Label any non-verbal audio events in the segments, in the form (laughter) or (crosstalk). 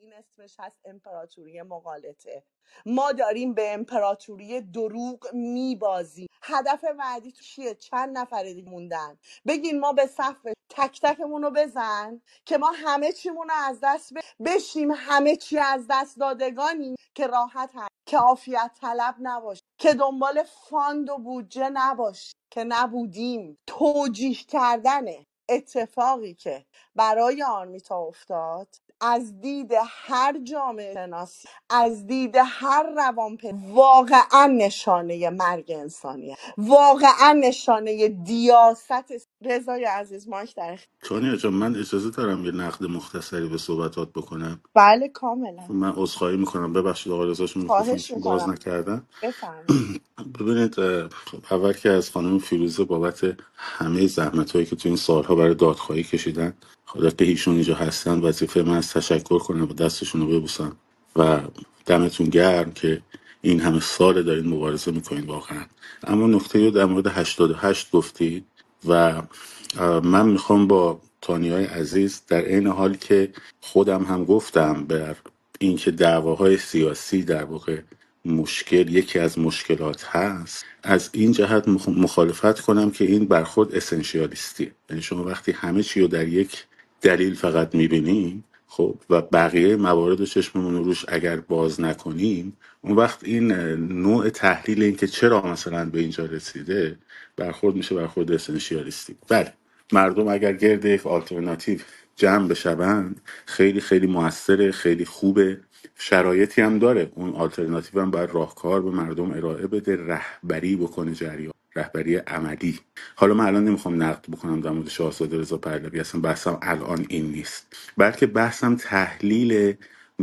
این اسمش هست امپراتوری مقالطه ما داریم به امپراتوری دروغ میبازیم هدف بعدی چیه چند نفر موندن بگین ما به صف تک تکمون رو بزن که ما همه چیمون رو از دست. بشیم همه چی از دست دادگانی که راحت هم. که عافیت طلب نباش که دنبال فاند و بودجه نباش که نبودیم توجیه کردن اتفاقی که برای آرمیتا افتاد از دید هر جامعه شناسی از دید هر روان واقعا نشانه مرگ انسانیه. واقعا نشانه دیاست. رضای عزیز ماش در اختیار. تونیا جان من اجازه دارم یه نقد مختصری به صحبتات بکنم؟ بله کاملا. من عذرخواهی می‌کنم. ببخشید آقا رضا چون خواهش میکروفونتون باز می‌کنم نکردم. بفرمایید. (clears throat) ببینید اه، خب، اول که از خانم فیروزه بابت همه زحمت هایی که تو این سالها برای دادخواهی کشیدن خدا که ایشون اینجا هستن وظیفه من از تشکر کنم و دستشون رو ببوسم. و دمتون گرم که این همه سال دارین مبارزه می‌کنین واقعا. اما نکته رو در مورد 88 گفتید. و من می‌خوام با تانیای عزیز در عین حال که خودم هم گفتم بر اینکه دعواهای سیاسی در واقع مشکل یکی از مشکلات هست از این جهت مخ- مخالفت کنم که این برخورد اسنشیالیستیه. یعنی شما وقتی همه چی رو در یک دلیل فقط می‌بینیم خب و بقیه موارد رو چشممون رو روش اگر باز نکنیم اون وقت این نوع تحلیل این که چرا مثلا به اینجا رسیده برخورد میشه برخورد اسنشیالیستی بله مردم اگر گرد یک آلترناتیو جمع بشوند خیلی خیلی موثره خیلی خوبه. شرایطی هم داره. اون آلترناتیو هم باید راهکار به مردم ارائه بده رهبری بکنه جریان رهبری عملی. حالا من الان نمی‌خوام نقد بکنم در مورد شاهزاده رضا پهلوی اصلا بحثم الان این نیست. بلکه بحثم تحلیل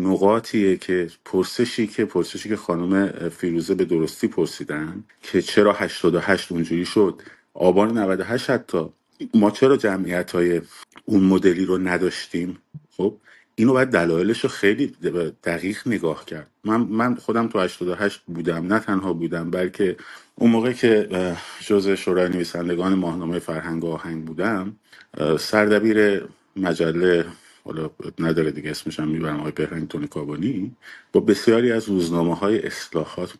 نقاطیه که پرسشی که پرسشی که خانم فیروزه به درستی پرسیدن که چرا 88 اونجوری شد. آبان 98 حتی. ما چرا جمعیت های اون مدلی رو نداشتیم؟ خب اینو باید دلایلش رو خیلی دقیق نگاه کرد. من من خودم تو 88 بودم. نه تنها بودم بلکه اون موقع که جزء شورای نویسندگان ماهنامه فرهنگ آهنگ بودم سردبیر مجله حالا نداره دیگه اسمش هم می‌برم آقای بهرنگ تونی کابانی با بسیاری از روزنامه های اصلاحات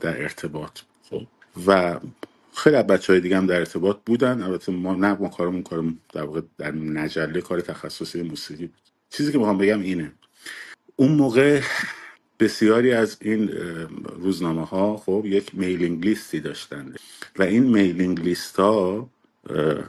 در ارتباط خب. و خیلی از بچه های دیگه هم در ارتباط بودن. البته ما نه ما کارمون کارمون در واقع در مجله کار تخصصی موسیقی. بود چیزی که می‌خوام بگم اینه. اون موقع بسیاری از این روزنامه ها خب یک میلینگ لیستی داشتند و این میلینگ لیست ها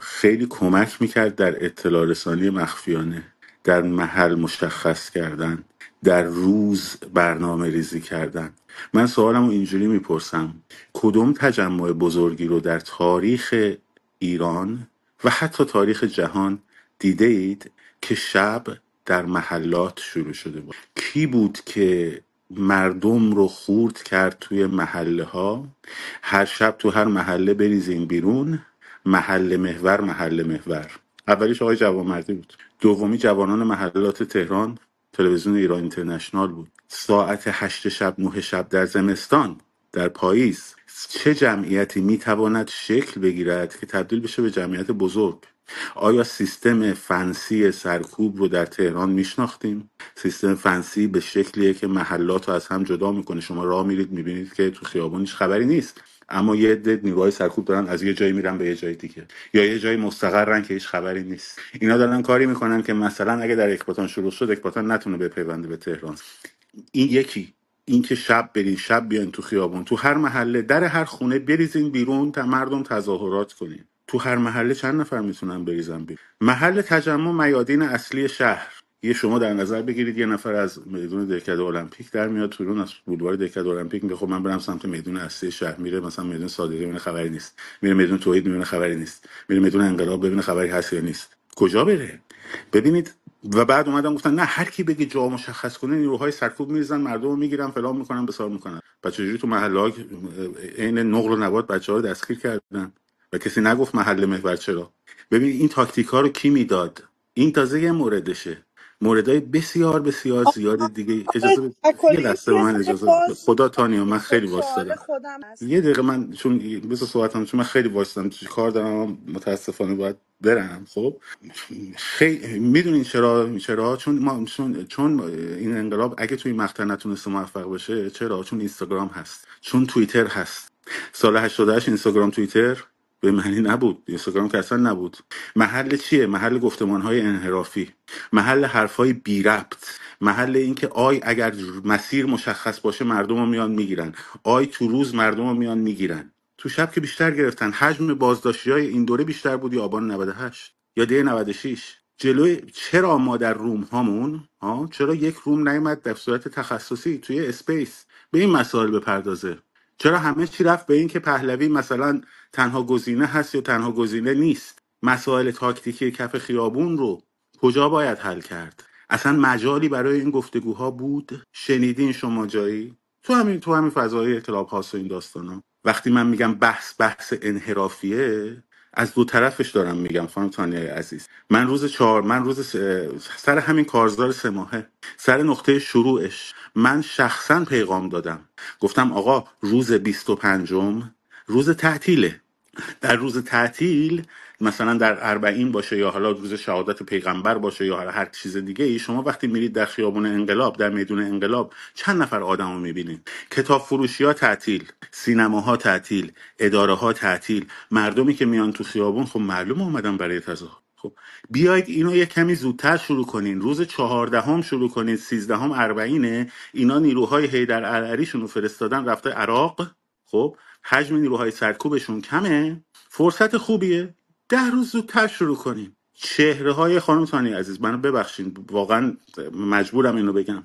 خیلی کمک می‌کرد در اطلاع رسانی مخفیانه در محل مشخص کردن در روز برنامه ریزی کردن. من سوالم اینجوری می‌پرسم کدوم تجمع بزرگی رو در تاریخ ایران و حتی تاریخ جهان دیده اید که شب در محلات شروع شده بود؟ کی بود که مردم رو خورد کرد توی محله ها هر شب تو هر محله بریزیم بیرون محل محور محل محور. اولیش آقای جوانمردی بود. دومی جوانان محلات تهران تلویزیون ایران اینترنشنال بود. ساعت هشت شب نه شب در زمستان در پاییز. چه جمعیتی می‌تواند شکل بگیرد که تبدیل بشه به جمعیت بزرگ؟ آیا سیستم فنسی سرکوب رو در تهران میشناختیم؟ سیستم فنسی به شکلیه که محلات رو از هم جدا می‌کنه. شما راه میرید می‌بینید که تو خیابون هیچ خبری نیست. اما یه عده نیروهای سرکوب دارن از یه جایی میرن به یه جای دیگه. یا یه جایی مستقرن که هیچ خبری نیست. اینا دارن کاری می‌کنن که مثلا اگه در اکباتان شروع شد اکباتان نتونه بپیونده به تهران. این یکی. اینکه شب برین شب بیاین تو خیابون تو هر محله در هر خونه بریزین بیرون تا مردم تظاهرات کنین. تو هر محله چند نفر می‌تونن بریزن بیرون؟ محل تجمع میادین اصلی شهر. یه شما در نظر بگیرید یه نفر از میدون دهکده المپیک در میاد تو از بولوار دهکده المپیک میگه خب من برم سمت میدون اصلی شهر میره مثلا میدون صادقی می‌بینه خبری نیست. میره میدون توحید می‌بینه خبری نیست. میره میدون انقلاب ببینه خبری هست یا نیست. کجا بره؟ ببینید و بعد اومدن گفتن نه هر کی بگه جا مشخص کنه نیروهای سرکوب میریزن مردم رو می‌گیرن فلان می‌کنن بسار می‌کنن. بچه چجوری تو محله عین نقل و نبات بچه ها رو دستگیر کردن؟ و کسی نگفت محل محور چرا؟ ببین این تاکتیک ها رو کی می‌داد؟ این تازه یه موردشه. موردهای بسیار بسیار زیاد دیگه آقای اجازه یه تکلی لحظه به من اجازه. باز خدا تانیا من. خیلی سوال وایستادم خودم هست. یه دقیقه من چون بذار صحبت چون من خیلی وایستادم تو کار دارم؟ متاسفانه باید برم خب؟ خیلی می‌دونین چرا؟ چرا؟ چون ما چون چون این انقلاب اگه توی مقطع نتونسته موفق بشه چرا؟ چون اینستاگرام هست. چون توییتر هست. سال 88 اینستاگرام توییتر. به معنی نبود. اینستاگرام که اصلا نبود. محل چیه؟ محل گفتمان های انحرافی. محل حرف های بی ربط. محل اینکه آی اگر مسیر مشخص باشه مردم رو میان می‌گیرن. آی تو روز مردم رو میان می‌گیرن. تو شب که بیشتر گرفتن. حجم بازداشتی های این دوره بیشتر بود یا آبان 98 یا دی 96 جلوی چرا ما در room هامون ها؟ چرا یک room نیومد به صورت تخصصی توی space؟ به این مسائل بپردازه. چرا همه چی رفت به این که پهلوی مثلا تنها گزینه هست یا تنها گزینه نیست؟ مسائل تاکتیکی کف خیابون رو کجا باید حل کرد؟ اصلا مجالی برای این گفتگوها بود؟ شنیدین شما جایی؟ تو همین تو همین فضای کلاب هاست این داستانا. وقتی من میگم بحث بحث انحرافیه از دو طرفش دارم میگم خانم تانیای عزیز. من روز چهار من روز سر همین کارزار سه ماهه. سر نقطه شروعش. من شخصا پیغام دادم. گفتم آقا روز بیست و پنجم روز تعطیله. در روز تعطیل مثلا در اربعین باشه یا حالا روز شهادت پیغمبر باشه یا حالا هر چیز دیگه ای شما وقتی میرید در خیابون انقلاب در میدون انقلاب چند نفر آدم رو می‌بینید؟ کتاب فروشی ها تعطیل سینماها تعطیل اداره ها تعطیل. مردمی که میان تو خیابون خب معلوم اومدن برای تظاهر خب بیاید اینو یه کمی زودتر شروع کنین. روز چهاردهم شروع کنین. سیزدهم اربعینه. اینا نیروهای هیدر علریشون رو فرستادن رفته عراق. خب حجم نیروهای سرکوبشون کمه. فرصت خوبیه. ده روز زودتر شروع کنیم. چهره های خانم تانی عزیز منو ببخشید واقعا مجبورم اینو بگم.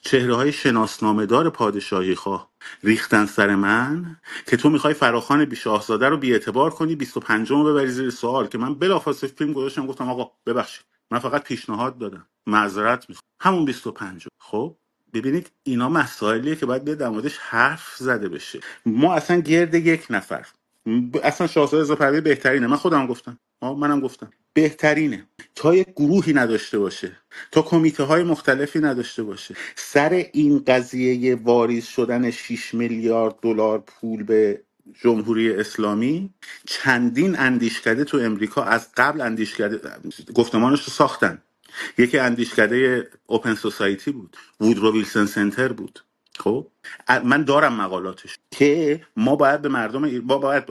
چهره های شناسنامه پادشاهی خواه ریختن سر من که تو می‌خوای فراخان بی شاهزاده رو بی اعتبار کنی 25 رو ببری زیر سوال که من بلافاصله فیلم گذاشتم گفتم آقا ببخشید من فقط پیشنهاد دادم. معذرت می‌خوام. همون 25 خب ببینید اینا مسائلیه که باید در موردش حرف زده بشه. ما اصلا گرد یک نفر. اصلا شاهزاده رضا پهلوی بهترینه. من خودم گفتم. منم گفتم. بهترینه. تا یک گروهی نداشته باشه تا کمیته های مختلفی نداشته باشه سر این قضیه واریز شدن 6 میلیارد دلار پول به جمهوری اسلامی چندین اندیشکده تو امریکا از قبل اندیشکده گفتمانش رو ساختن. یکی اندیشکده اوپن سوسایتی بود. وودرو ویلسون سنتر بود. خب؟ من دارم مقالاتش. که ما باید به مردم ما باید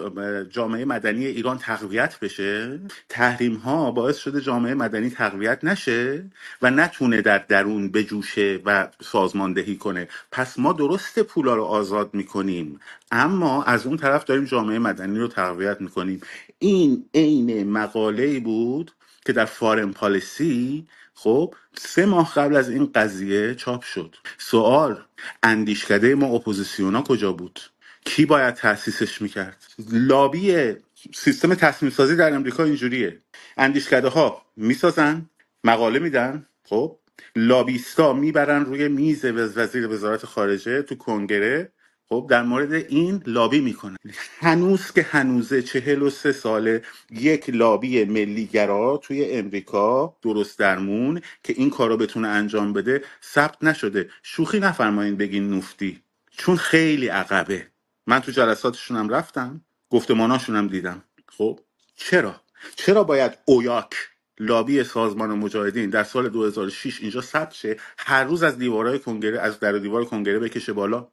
جامعه مدنی ایران تقویت بشه تحریم ها باعث شده جامعه مدنی تقویت نشه و نتونه در درون بجوشه و سازماندهی کنه. پس ما درست پولا رو آزاد می‌کنیم اما از اون طرف داریم جامعه مدنی رو تقویت می‌کنیم. این عین مقاله بود که در فارن پالیسی خب سه ماه قبل از این قضیه چاپ شد. سوال اندیشکده ما اپوزیسیونا کجا بود؟ کی باید تأسیسش می‌کرد؟ لابی سیستم تصمیم سازی در امریکا اینجوریه. اندیشکده ها می‌سازن مقاله میدن خب؟ لابیستا می‌برن روی میز وز- وزیر وزارت خارجه تو کنگره خب در مورد این لابی می‌کنن هنوز که هنوزه چهل و سه ساله یک لابی ملیگرا توی امریکا درست درمون که این کارو بتونه انجام بده ثبت نشده. شوخی نفرمایین بگین نفتی چون خیلی عقبه. من تو جلساتشون هم رفتم گفتماناشون هم دیدم. خب چرا؟ چرا باید اویاک لابی سازمان مجاهدین در سال 2006 اینجا ثبت شه هر روز از دیوارهای کنگره از در و دیوار کنگره بکشه بالا؟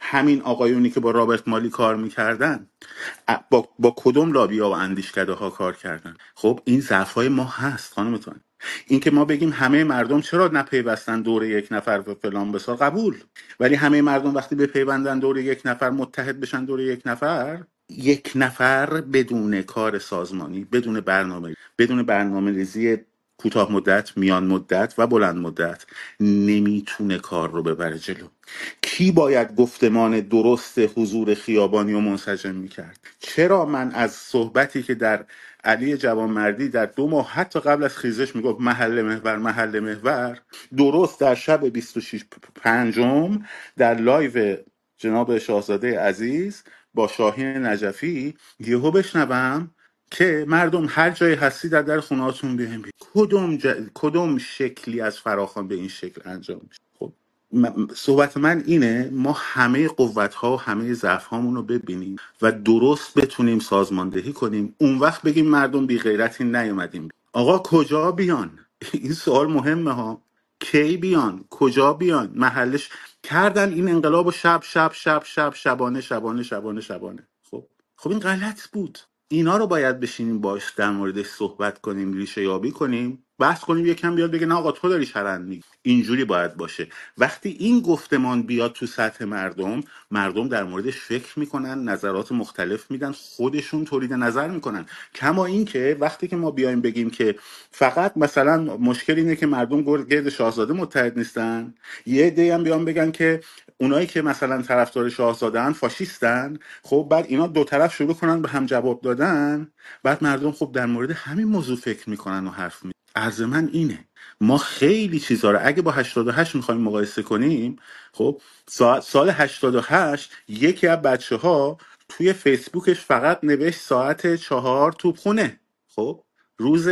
همین آقایونی که با رابرت مالی کار می‌کردن با, با کدوم لابی ها و اندیشکده ها کار کردن؟ خب این ضعف های ما هست این که ما بگیم همه مردم چرا نپیوستن دور یک نفر و فلان بسار قبول. ولی همه مردم وقتی به پیوندن دور یک نفر متحد بشن دور یک نفر یک نفر بدون کار سازمانی بدون برنامه بدون برنامه ریزی کوتاه مدت میان مدت و بلند مدت نمی‌تونه کار رو ببره جلو. کی باید گفتمان درست حضور خیابانی و منسجم می‌کرد؟ چرا من از صحبتی که در علی جوانمردی در دو ماه حتی قبل از خیزش می‌گفت محل محور محل محور درست در شب 26 پنجم در live جناب شاهزاده عزیز با شاهین نجفی یهو بشنوم که مردم هر جایی هستی در در خونه‌هاتون بیاین کدوم, ج... کدوم شکلی از فراخوان به این شکل انجام میشه؟ خب صحبت من اینه ما همه قوت ها و همه ضعف رو ببینیم و درست بتونیم سازماندهی کنیم. اون وقت بگیم مردم بی غیرتی نیومدیم. آقا کجا بیان؟ (laughs) این سوال مهمه ها. کی بیان؟ کجا بیان؟ محلش کردن این انقلاب و شب شب شب شب شبانه شبانه شبانه شبانه. خب خب این غلط بود. اینا رو باید بشینیم باش در موردش صحبت کنیم ریشه یابی کنیم. بحث کنیم یکم بیاد بگه نه آقا تو داری چرند میگی. اینجوری باید باشه. وقتی این گفتمان بیاد تو سطح مردم مردم در موردش فکر می‌کنن نظرات مختلف میدن خودشون تولید نظر می‌کنن. کما اینکه وقتی که ما بیایم بگیم که فقط مثلا مشکل اینه که مردم گرد شاهزاده متحد نیستن یه عده هم بیان بگن که اونایی که مثلا طرفدار شاهزاده فاشیستن خب بعد اینا دو طرف شروع کنن به هم جواب دادن بعد مردم خب در مورد همین موضوع فکر می‌کنن و حرف می عرض من اینه. ما خیلی چیزا رو اگه با 88 می‌خوایم مقایسه کنیم خب سا- سال 88 یکی از بچه ها توی فیسبوکش فقط نوشت ساعت چهار توپخونه خب روز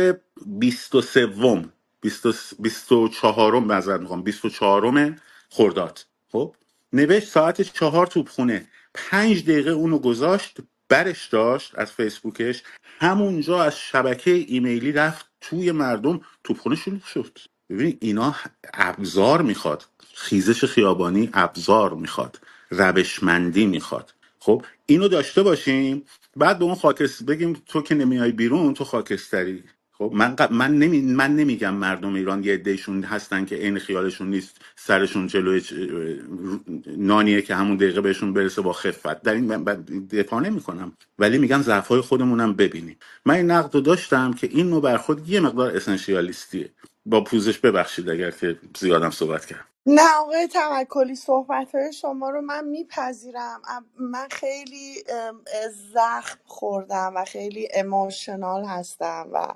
بیست و سوم بیست و چهارم معذرت می‌خوام بیست و چهارم خرداد. خب نوشت ساعت چهار توپخونه پنج دقیقه اونو گذاشت برش داشت از فیسبوکش همونجا از شبکه ایمیلی رفت توی مردم توپخونه شروع شد. ببین اینا ابزار می‌خواد. خیزش خیابانی ابزار می‌خواد. روشمندی می‌خواد. خب اینو داشته باشیم بعد به اون خاکس بگیم تو که نمیای بیرون تو خاکستری. خب من ق- من نمی من نمیگم مردم ایران یه عدهشون هستن که عین خیالشون نیست سرشون جلوی چ- نانیه که همون دقیقه بهشون برسه با خفت. در این من دفاع نمی کنم ولی میگم ضعف های خودمونم ببینیم. من این نقد رو داشتم که این نوع برخورد یه مقدار اسنشیالیستیه. با پوزش ببخشید اگر که زیادم صحبت کردم. نه آقای توکلی صحبت های شما رو من میپذیرم. من خیلی زخم خوردم و خیلی اموشنال هستم و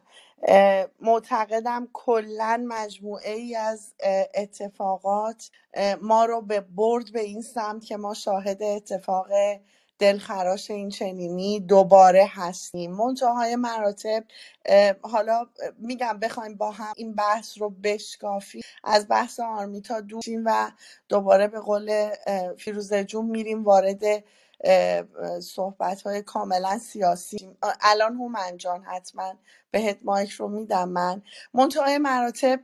معتقدم کلا مجموعه ای از اتفاقات ما رو به برد به این سمت که ما شاهد اتفاق دلخراش این چنینی دوباره هستیم. منتهای مراتب حالا میگم بخوایم با هم این بحث رو بشکافیم. از بحث آرمیتا دور شیم و دوباره به قول فیروزه جون میریم وارد صحبت های کاملا سیاسی. الان هومن جان حتما بهت مایک رو میدم من. منتهای مراتب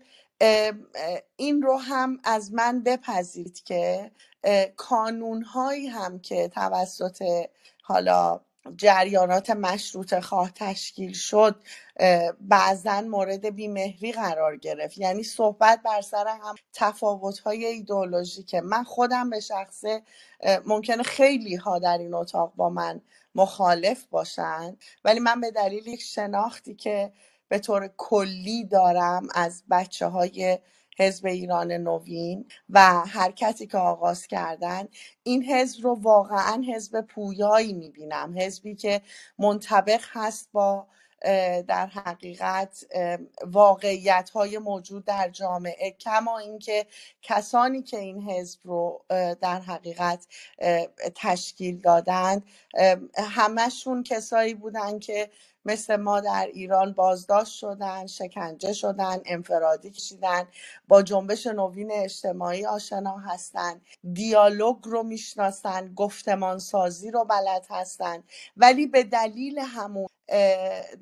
این رو هم از من بپذیرید که کانون هایی هم که توسط حالا جریانات مشروط خواه تشکیل شد بعضا مورد بیمهری قرار گرفت. یعنی صحبت بر سر هم تفاوت های ایدئولوژیکه من خودم به شخصه ممکنه خیلی ها در این اتاق با من مخالف باشن ولی من به دلیل یک شناختی که به طور کلی دارم از بچه های حزب ایران نوین و حرکتی که آغاز کردن این حزب رو واقعا حزب پویایی می‌بینم. حزبی که منطبق هست با در حقیقت واقعیت های موجود در جامعه کما اینکه کسانی که این حزب رو در حقیقت تشکیل دادند همشون کسایی بودن که مثل ما در ایران بازداشت شدن شکنجه شدن انفرادی کشیدن با جنبش نوین اجتماعی آشنا هستن. دیالوگ رو می‌شناسن گفتمان سازی رو بلد هستن. ولی به دلیل همون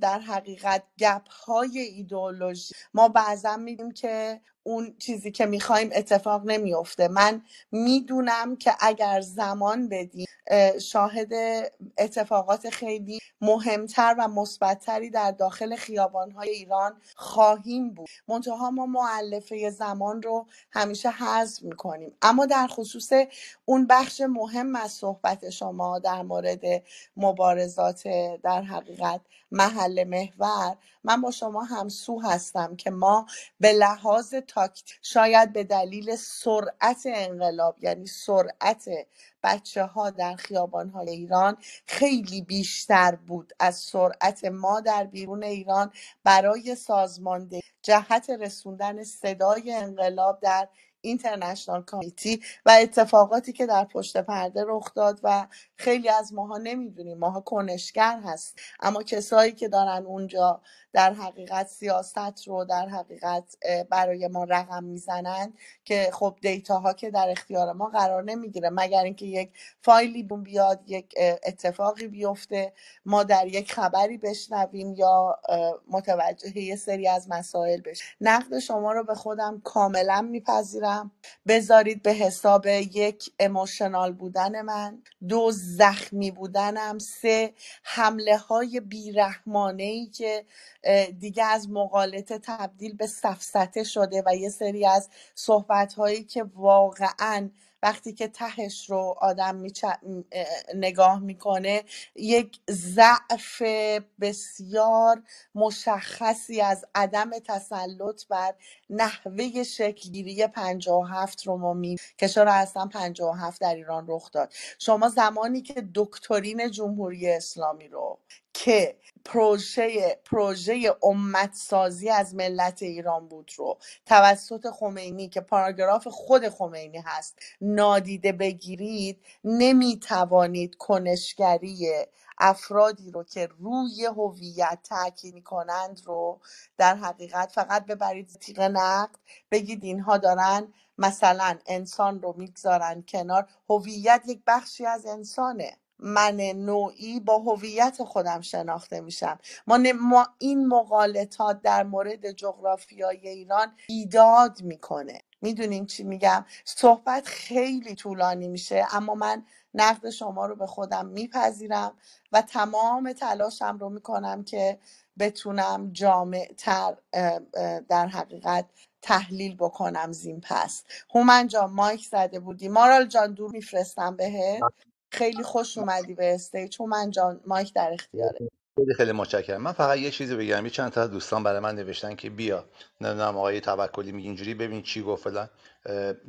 در حقیقت گپ های ایدئولوژی. ما بعضا میگیم که اون چیزی که می‌خوایم اتفاق نمیفته من می‌دونم که اگر زمان بدیم شاهد اتفاقات خیلی مهمتر و مثبتتری در داخل خیابانهای ایران خواهیم بود. منتها ما معلفه زمان رو همیشه حذف می‌کنیم. اما در خصوص اون بخش مهم از صحبت شما در مورد مبارزات در حقیقت محل محور. من با شما همسو هستم که ما به لحاظ تاکتیک شاید به دلیل سرعت انقلاب یعنی سرعت بچه ها در خیابان های ایران خیلی بیشتر بود از سرعت ما در بیرون ایران برای سازماندهی. جهت رسوندن صدای انقلاب در اینترنشنال کامیتی و اتفاقاتی که در پشت پرده رخ داد و خیلی از ماها نمی‌دونیم ماها کنشگر هست. اما کسایی که دارن اونجا در حقیقت سیاست رو در حقیقت برای ما رقم می‌زنن که خب دیتاها که در اختیار ما قرار نمی‌گیره. مگر اینکه یک فایلی بیاد یک اتفاقی بیفته ما در یک خبری بشنویم یا متوجه یه سری از مسائل بشیم نقد شما رو به خودم کاملا میپذیرم. بذارید به حساب یک اموشنال بودن من دو زخمی بودنم سه حمله های بیرحمانه ای که دیگه از مقالطه تبدیل به سفسطه شده و یه سری از صحبت هایی که واقعا وقتی که تهش رو آدم میچ- نگاه می‌کنه یک ضعف بسیار مشخصی از عدم تسلط بر نحوه شکلگیری 57 رو ما می که چرا اصلا 57 در ایران رخ داد. شما زمانی که دکترین جمهوری اسلامی رو که پروژه پروژه امتسازی از ملت ایران بود رو. توسط خمینی که پاراگراف خود خمینی هست نادیده بگیرید نمی‌توانید کنشگری افرادی رو که روی هویت تاکید کنند رو در حقیقت فقط ببرید تیغ نقد بگید اینها دارن مثلا انسان رو می‌گذارن کنار. هویت یک بخشی از انسانه. من نوعی با هویت خودم شناخته میشم. ما, ما این مقالطات در مورد جغرافیای ایران ایجاد می‌کنه. می‌دونین چی میگم؟ صحبت خیلی طولانی میشه اما من نقد شما رو به خودم میپذیرم و تمام تلاشم رو می‌کنم که بتونم جامع تر در حقیقت تحلیل بکنم زین پس هومن جان مایک زده بودی. مارال جان دور میفرستم بهت. خیلی خوش اومدی به استیج هومن جان مایک در اختیارت خیلی خیلی متشکرم. من فقط یه چیزی بگم. یه چند تا دوستان برای من نوشتن که بیا. نمی‌دونم آقای توکلی میگه اینجوری ببین چی گفت فلان.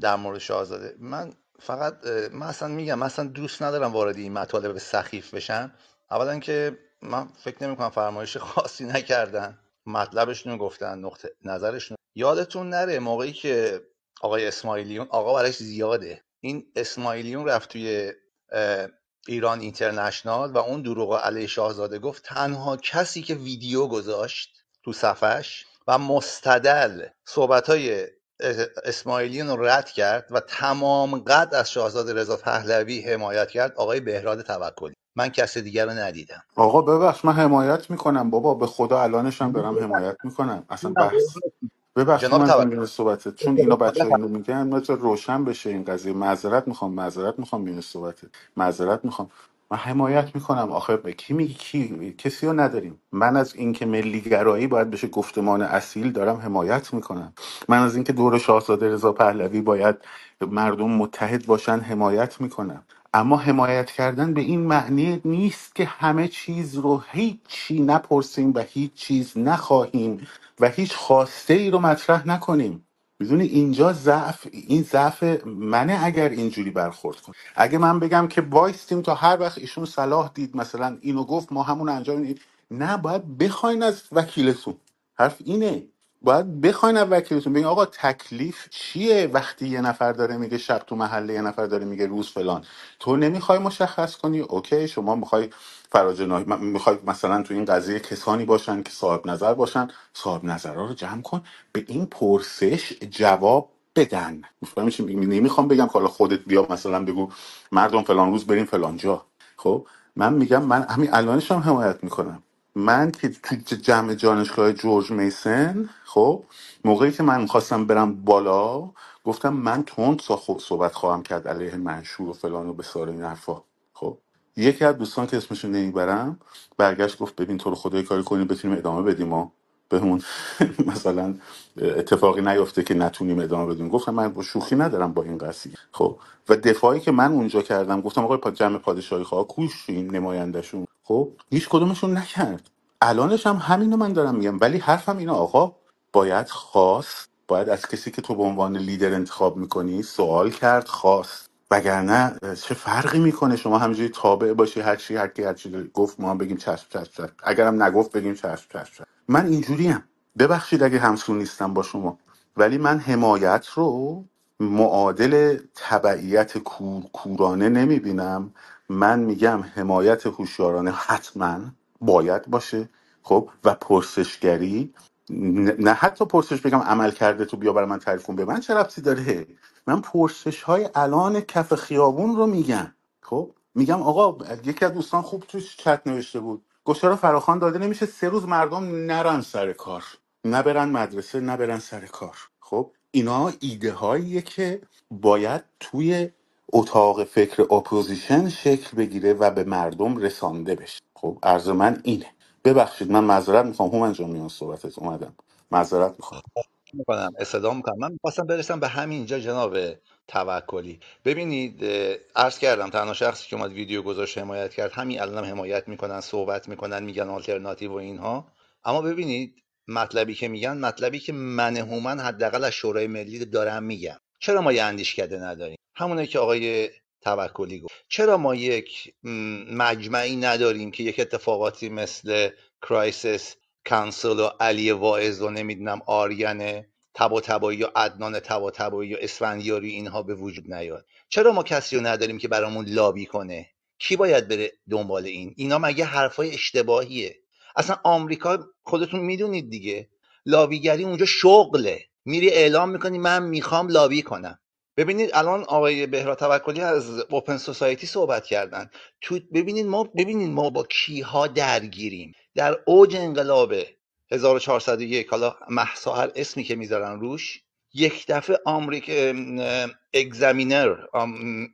در مورد شاهزاده. من فقط من اصلا میگم من اصلا دوست ندارم وارد این مطالب سخیف بشم. اولا که من فکر نمی کنم فرمایش خاصی نکردن. مطلبشون گفتن نقطه نظرشون یادتون نره موقعی که آقای اسماعیلیون آقا براش زیاده. این اسماعیلیون رفت توی ایران اینترنشنال و اون دروغ علیه شاهزاده گفت تنها کسی که ویدیو گذاشت تو صفش و مستدل صحبت های اسماعیلیون رو رد کرد و تمام قد از شاهزاده رضا پهلوی حمایت کرد آقای بهراد توکلی. من کس دیگر رو ندیدم. آقا ببخش من حمایت می‌کنم بابا به خدا الانش هم دارم حمایت می‌کنم. اصلا بحث ببخشید جناب من بین صحبتت چون اینا بچه اینو میگن من روشن بشه این قضیه. معذرت می‌خوام معذرت می‌خوام بین صحبتت. معذرت می‌خوام. من حمایت می‌کنم. آخه به کی میگی؟ کی؟ کسی رو نداریم. من از اینکه ملی گرایی باید بشه گفتمان اصیل دارم حمایت می‌کنم. من از اینکه دور شاهزاده رضا پهلوی باید مردم متحد باشن حمایت می‌کنم. اما حمایت کردن به این معنی نیست که همه چیز رو هیچی نپرسیم و هیچ چیز نخواهیم و هیچ خواسته ای رو مطرح نکنیم. می‌دونی اینجا ضعف این ضعف منه اگر اینجوری برخورد کن اگه من بگم که وایستیم تا هر وقت ایشون صلاح دید مثلا اینو گفت ما همون انجام میدیم نه باید بخواین از وکیلتون. حرف اینه. باید بخواین از وکیلتون بگین آقا تکلیف چیه وقتی یه نفر داره میگه شب تو محله یه نفر داره میگه روز فلان؟ تو نمی‌خوای مشخص کنی؟ اوکی شما می‌خوای فراجناهی می‌خوای مثلا تو این قضیه کسانی باشن که صاحب نظر باشن صاحب نظرها رو جمع کن به این پرسش جواب بدن؟ نمی‌خوام بگم که حالا خودت بیا مثلا بگو مردم فلان روز بریم فلان جا خب من میگم من همین الانش هم حمایت می‌کنم. من که تو جمع جانشگاه جورج میسن خب موقعی که من خواستم برم بالا گفتم من تند صحبت خواهم کرد علیه منشور و فلان و بسار این حرفا. خب یکی از دوستان که اسمشون نمی‌برم برگشت گفت ببین تو رو خدا یه کاری کنیم بتونیم ادامه بدیم و بهمون (laughs) مثلا اتفاقی نیفته که نتونیم ادامه بدیم. گفتم من با شوخی ندارم با این قضیه. خب و دفاعی که من اونجا کردم گفتم آقای جمع پادشاهی خواه کوشیم نمایندشون خب هیچ کدومشون نکرد. الانش هم همینو من دارم میگم ولی حرفم اینه آقا باید خواست باید از کسی که تو به عنوان لیدر انتخاب می‌کنی سوال کرد خواست. وگرنه چه فرقی می‌کنه؟ شما همینجوری تابع باشی هر چی هر کی هر چی گفت ما هم بگیم چشم چشم چشم. اگرم نگفت بگیم چشم چشم چشم. من اینجوریم ببخشید اگه همسو نیستم با شما. ولی من حمایت رو معادل تبعیت کور کورانه نمی‌بینم. من میگم حمایت هوشیارانه حتما باید باشه. خب؟ و پرسشگری. نه نه حتی پرسش بگم عمل کرده تو بیا برای من تعریف کن. به من چه ربطی داره؟ من پرسش های الان کف خیابون رو میگم. خب؟ میگم آقا یکی از دوستان خوب توش چت نوشته بود. گفت چرا فراخوان داده نمیشه؟ سه روز مردم نرن سر کار. نبرن مدرسه نبرن سر کار. خب؟ اینا ایده هاییه که باید توی اتاق فکر opposition شکل بگیره و به مردم رسانده بشه. خب؟ عرض من اینه. ببخشید من معذرت می‌خوام. هومن جان میان صحبتت. اومدم. معذرت می‌خوام. می‌کنم استدعا می‌کنم. من می‌خواستم برسم به همینجا جناب توکلی. ببینید عرض کردم تنها شخصی که اومد ویدیو گذاشت حمایت کرد. همین الانم حمایت می‌کنن صحبت می‌کنن میگن آلترناتیو و اینها. اما ببینید مطلبی که میگن مطلبی که من هومن حداقل از شورای ملی دارم میگم چرا ما یه اندیشکده نداریم؟ همونه که آقای توکلی گفت. چرا ما یک مجمعی نداریم که یک اتفاقاتی مثل کرایسیس کانسل و علی واعظ و نمی‌دونم آرین تبا یا عدنان تبا یا اسفندیاری اینها به وجود نیاد. چرا ما کسی رو نداریم که برامون لابی کنه؟ کی باید بره دنبال این؟ اینا مگه حرفای اشتباهیه؟ اصلا آمریکا خودتون می‌دونید دیگه. لابیگری اونجا شغله. میری اعلام می‌کنی من می‌خوام لابی کنم. ببینید الان آقای بهراد توکلی از اوپن سوسایتی صحبت کردن. تو ببینید ما ببینید ما با کیها درگیریم. در اوج انقلاب 1401 حالا محسا هر اسمی که می‌ذارن روش یک دفعه آمریک Examiner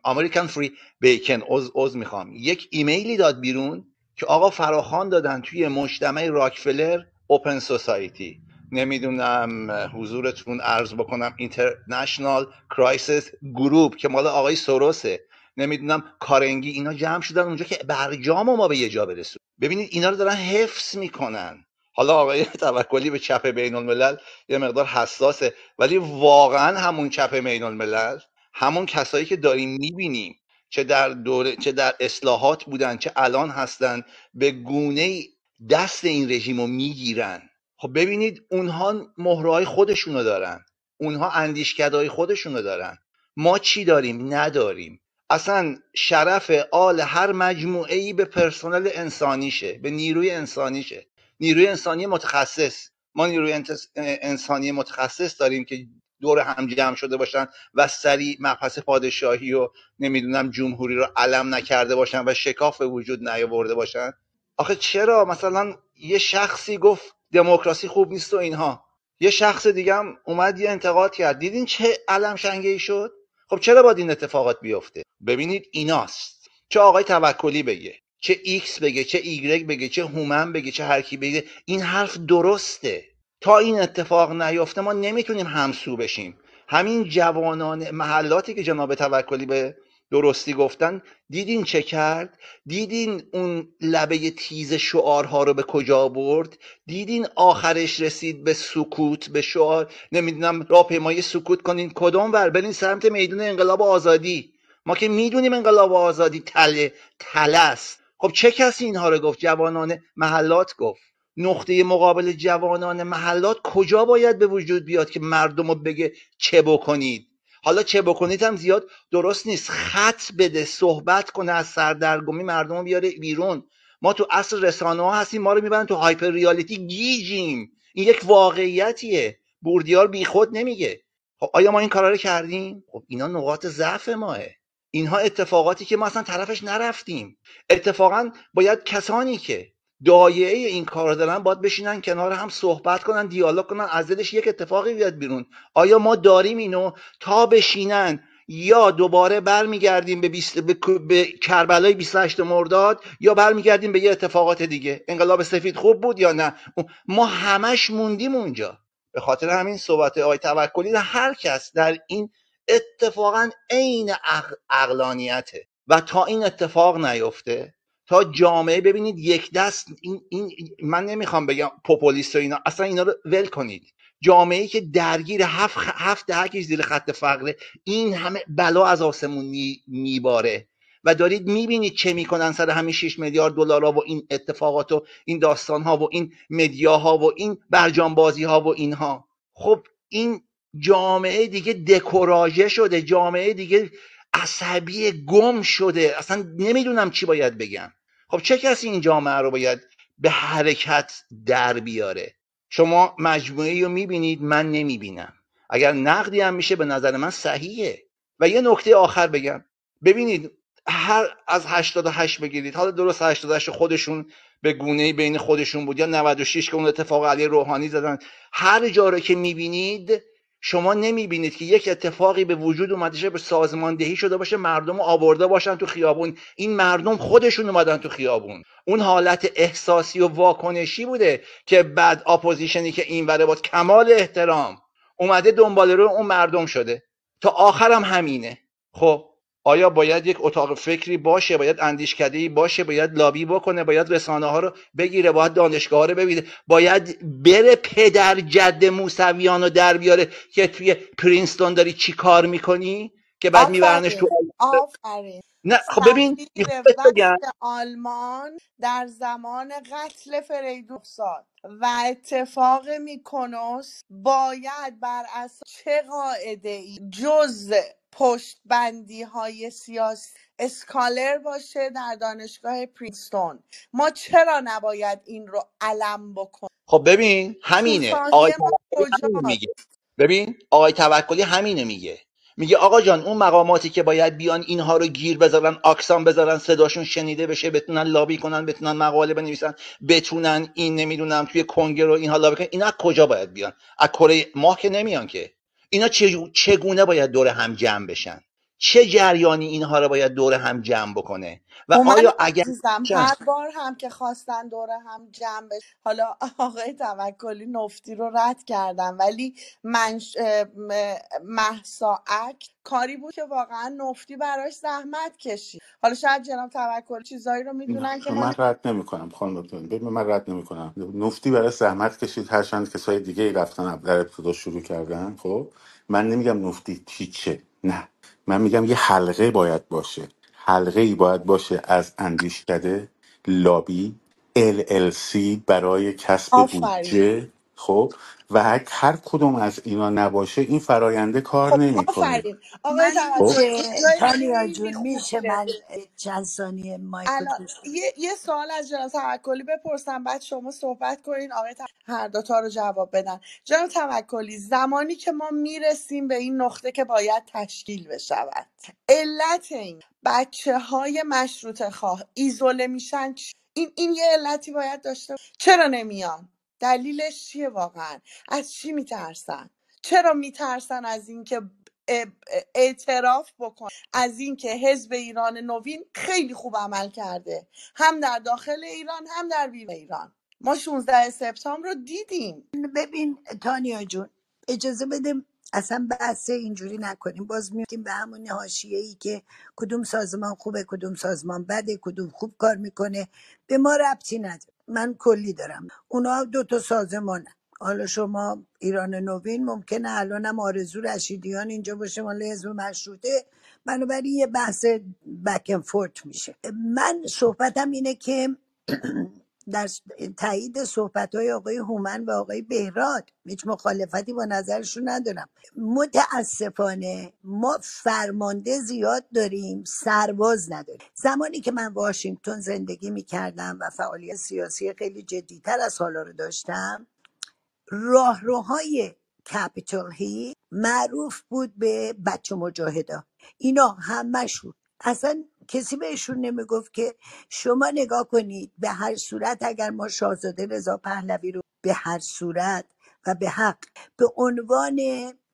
American Free Beacon عضو عضو می‌خوام. یک ایمیلی داد بیرون که آقا فراخوان دادن توی مجتمع راکفلر Open Society. نمی‌دونم حضورتون عرض بکنم International Crisis Group که مال آقای سوروسه. نمی‌دونم کارنگی اینا جمع شدن اونجا که برجام ما به یه جا برسونن ببینید اینا رو دارن حفظ می‌کنن. حالا آقای (laughs) توکلی به چپ بین الملل یه مقدار حساسه ولی واقعا همون چپ بین الملل همون کسایی که داریم می‌بینیم چه در دوره چه در اصلاحات بودن چه الان هستن به گونه دست این رژیم رو می‌گیرن. خب ببینید اونها مهرهای خودشونو دارن. اونها اندیشکدهای خودشونو دارن. ما چی داریم؟ نداریم. اصلا شرف آل هر مجموعه ای به پرسنل انسانیشه به نیروی انسانیشه. نیروی انسانی متخصص. ما نیروی انسانی متخصص داریم که دور هم جمع شده باشن و سریع مبحث پادشاهی و نمی‌دونم جمهوری رو علم نکرده باشن و شکاف وجود نیاورده باشن. آخه چرا؟ مثلا یه شخصی گفت دموکراسی خوب نیست و اینها. یه شخص دیگه هم اومد یه انتقاد کرد. دیدین چه علم شنگه ای شد؟ خب چرا باید این اتفاقات بیفته؟ ببینید ایناست. چه آقای توکلی بگه چه ایکس بگه چه ایگرگ بگه چه هومن بگه چه هرکی بگه این حرف درسته. تا این اتفاق نیفته ما نمی‌تونیم همسو بشیم. همین جوانان محلاتی که جناب توکلی به درستی گفتن. دیدین چه کرد؟ دیدین اون لبه تیز شعارها رو به کجا برد؟ دیدین آخرش رسید به سکوت به شعار؟ نمی‌دونم راهپیمایی سکوت کنین. کدوم ور؟ برین سمت میدون انقلاب آزادی. ما که می‌دونیم انقلاب آزادی تله تله است. خب چه کسی اینها رو گفت؟ جوانان محلات گفت. نقطه مقابل جوانان محلات کجا باید به وجود بیاد که مردم رو بگه چه بکنید؟ حالا چه بکنید هم زیاد درست نیست. خط بده صحبت کنه از سردرگمی مردم رو بیاره بیرون. ما تو اصل رسانه ها هستیم ما رو می‌برن تو هایپر ریالیتی گیجیم. این یک واقعیتیه. بوردیار بیخود نمیگه. خب آیا ما این کارا رو کردیم؟ خب اینا نقاط ضعف ماه. اینها اتفاقاتی که ما اصلا طرفش نرفتیم. اتفاقا باید کسانی که دایره این کار دارن باید بشینن کنار هم صحبت کنن دیالوگ کنن از دلش یک اتفاقی بیاد بیرون. آیا ما داریم اینو؟ تا بشینن یا دوباره برمیگردیم به, بیست... به... به کربلای 28 مرداد یا برمیگردیم به یه اتفاقات دیگه؟ انقلاب سفید خوب بود یا نه؟ ما همش موندیم اونجا. به خاطر همین صحبت آقای توکلی هر کس در این اتفاقا عین عقل... عقلانیته و تا این اتفاق نیفته تا جامعه ببینید یک دست این, این من نمی‌خوام بگم پوپولیست و اینا اصلا اینا رو ول کنید. جامعه ای که درگیر هفت هفت دهکش زیر خط فقره این همه بلا از آسمون می- میباره. و دارید می‌بینید چه می‌کنن سر همین 6 میلیارد دلار و این اتفاقات و این داستان ها و این مدیاها و این برجام بازی ها و اینها. خب این جامعه دیگه دکوراژه شده جامعه دیگه عصبی گم شده. اصلا نمی‌دونم چی باید بگم. خب چه کسی این جامعه رو باید به حرکت در بیاره؟ شما مجموعه رو می‌بینید من نمی‌بینم. اگر نقدی هم میشه به نظر من صحیحه. و یه نکته آخر بگم. ببینید هر از 88 بگیرید. حالا درست 88 خودشون به گونه بین خودشون بود یا 96 که اون اتفاق علی روحانی زدن. هر جا رو که می‌بینید شما نمی‌بینید که یک اتفاقی به وجود اومده به سازماندهی شده باشه مردم آورده باشن تو خیابون. این مردم خودشون اومدن تو خیابون. اون حالت احساسی و واکنشی بوده که بعد اپوزیشنی که این وره بود کمال احترام اومده دنبال رو اون مردم شده. تا آخرم همینه. خب؟ آیا باید یک اتاق فکری باشه باید اندیشکده باشه باید لابی بکنه باید رسانه ها رو بگیره باید دانشگاه ها رو ببینه؟ باید بره پدر جد موسویان رو در بیاره که توی پرینستون داری چی کار می‌کنی؟ که بعد میبرنش تو آفرین نه خب ببین آلمان در زمان قتل فریدون سال و اتفاق میکنوس باید بر اساس چه قاعده ای جز پشتبندی های سیاسی. اسکالر باشه در دانشگاه پرینستون. ما چرا نباید این رو علم بکنیم خب ببین همینه. آقای توکلی میگه. ببین آقای توکلی همینه میگه. میگه آقا جان اون مقاماتی که باید بیان اینها رو گیر بذارن آکسان بذارن صداشون شنیده بشه بتونن لابی کنن بتونن مقاله بنویسن بتونن این نمی‌دونم توی کنگره رو اینها لابی کنن اینا از کجا باید بیان؟ از کره ماه که نمیان که. اینا چگونه باید دور هم جمع بشن؟ چه جریانی اینها رو باید دور هم جمع بکنه؟ و آیا اگر هر بار هم که خواستن دوره هم جمع بشه حالا (laughs) آقای توکلی نفتی رو رد کردن ولی منش... محسا اک کاری بود که واقعا نفتی براش زحمت کشید. حالا شاید جناب توکلی چیزایی رو می‌دونن که ما من رد نمی کنم خانم ببین من رد نمی کنم نفتی برای زحمت کشید. هرچند کسای دیگه ای رفتن در ابتدا شروع کردن خب؟ من نمیگم نفتی چیچه نه. من میگم یه حلقه باید باشه. حلقه ای باید باشه از اندیشکده لابی LLC برای کسب بودجه. خب؟ و هر هر کدوم از اینا نباشه این فراینده کار خب نمی‌کنه. آفرین آقای من خب؟ تانیا خیلی جون خوب میشه من چند ثانیه مایکو الان یه, یه سوال از جناب توکلی بپرسم بعد شما صحبت کنین آقای هر دوتا رو جواب بدن. جناب توکلی زمانی که ما می‌رسیم به این نقطه که باید تشکیل بشود علت این بچه های مشروط خواه ایزوله میشن چی؟ این, این یه علتی باید داشته باشه. چرا نمیان؟ دلیلش چیه واقعا؟ از چی میترسن؟ چرا میترسن از اینکه اعتراف بکنن از اینکه حزب ایران نوین خیلی خوب عمل کرده. هم در داخل ایران هم در بیرون ایران. ما 16 سپتامبر رو دیدیم. ببین تانیا جون اجازه بده اصلا بحث اینجوری نکنیم. باز میفتیم به همون حاشیه ای که کدوم سازمان خوبه کدوم سازمان بده کدوم خوب کار می‌کنه. به ما ربطی نداره. من کلی دارم. اونا دو تا سازمانه حالا شما ایران نوین ممکنه الانم آرزو رشیدیان اینجا باشه مال حزب مشروطه. بنابراین یه بحث بک فورت میشه. من صحبتم اینه که (clears throat) در تایید صحبت های آقای هومن و آقای بهراد. هیچ مخالفتی با نظرشون ندارم. متاسفانه ما فرمانده زیاد داریم سرباز نداریم. زمانی که من واشنگتن زندگی می‌کردم و فعالیت سیاسی خیلی جدیتر از حالا رو داشتم راهروهای کپیتال هی معروف بود به بچه مجاهدا. اینا همشون اصلا کسی بهشون نمی‌گفت که شما نگاه کنید به هر صورت اگر ما شاهزاده رضا پهلوی رو به هر صورت و به حق به عنوان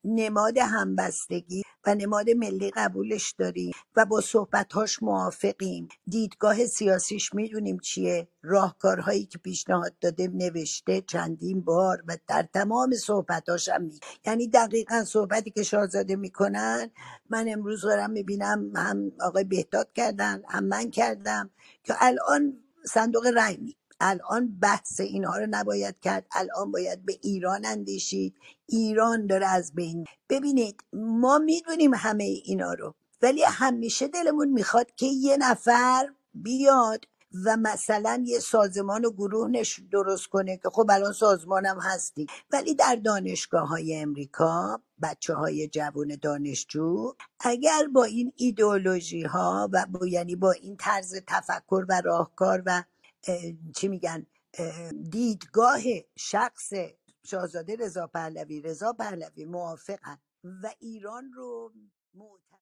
نماد همبستگی و نماد ملی قبولش داریم و با صحبتهاش موافقیم. دیدگاه سیاسیش می‌دونیم چیه. راهکارهایی که پیشنهاد داده نوشته چندین بار و در تمام صحبتاش هم می یعنی دقیقا صحبتی که شاهزاده می‌کنن من امروز دارم می‌بینم هم آقای بهداد کردن هم من کردم که الان صندوق رای می الان بحث اینها رو نباید کرد. الان باید به ایران اندیشید. ایران داره از بین. ببینید ما می‌دونیم همه اینا رو ولی همیشه دلمون می‌خواد که یه نفر بیاد و مثلا یه سازمان و گروه نش درست کنه که خب الان سازمانم هستی. ولی در دانشگاه های امریکا بچه های جوان دانشجو اگر با این ایدئولوژی ها و با یعنی با این طرز تفکر و راهکار و چی میگن اه، دیدگاه شخص شاهزاده رضا پهلوی رضا پهلوی موافقن و ایران رو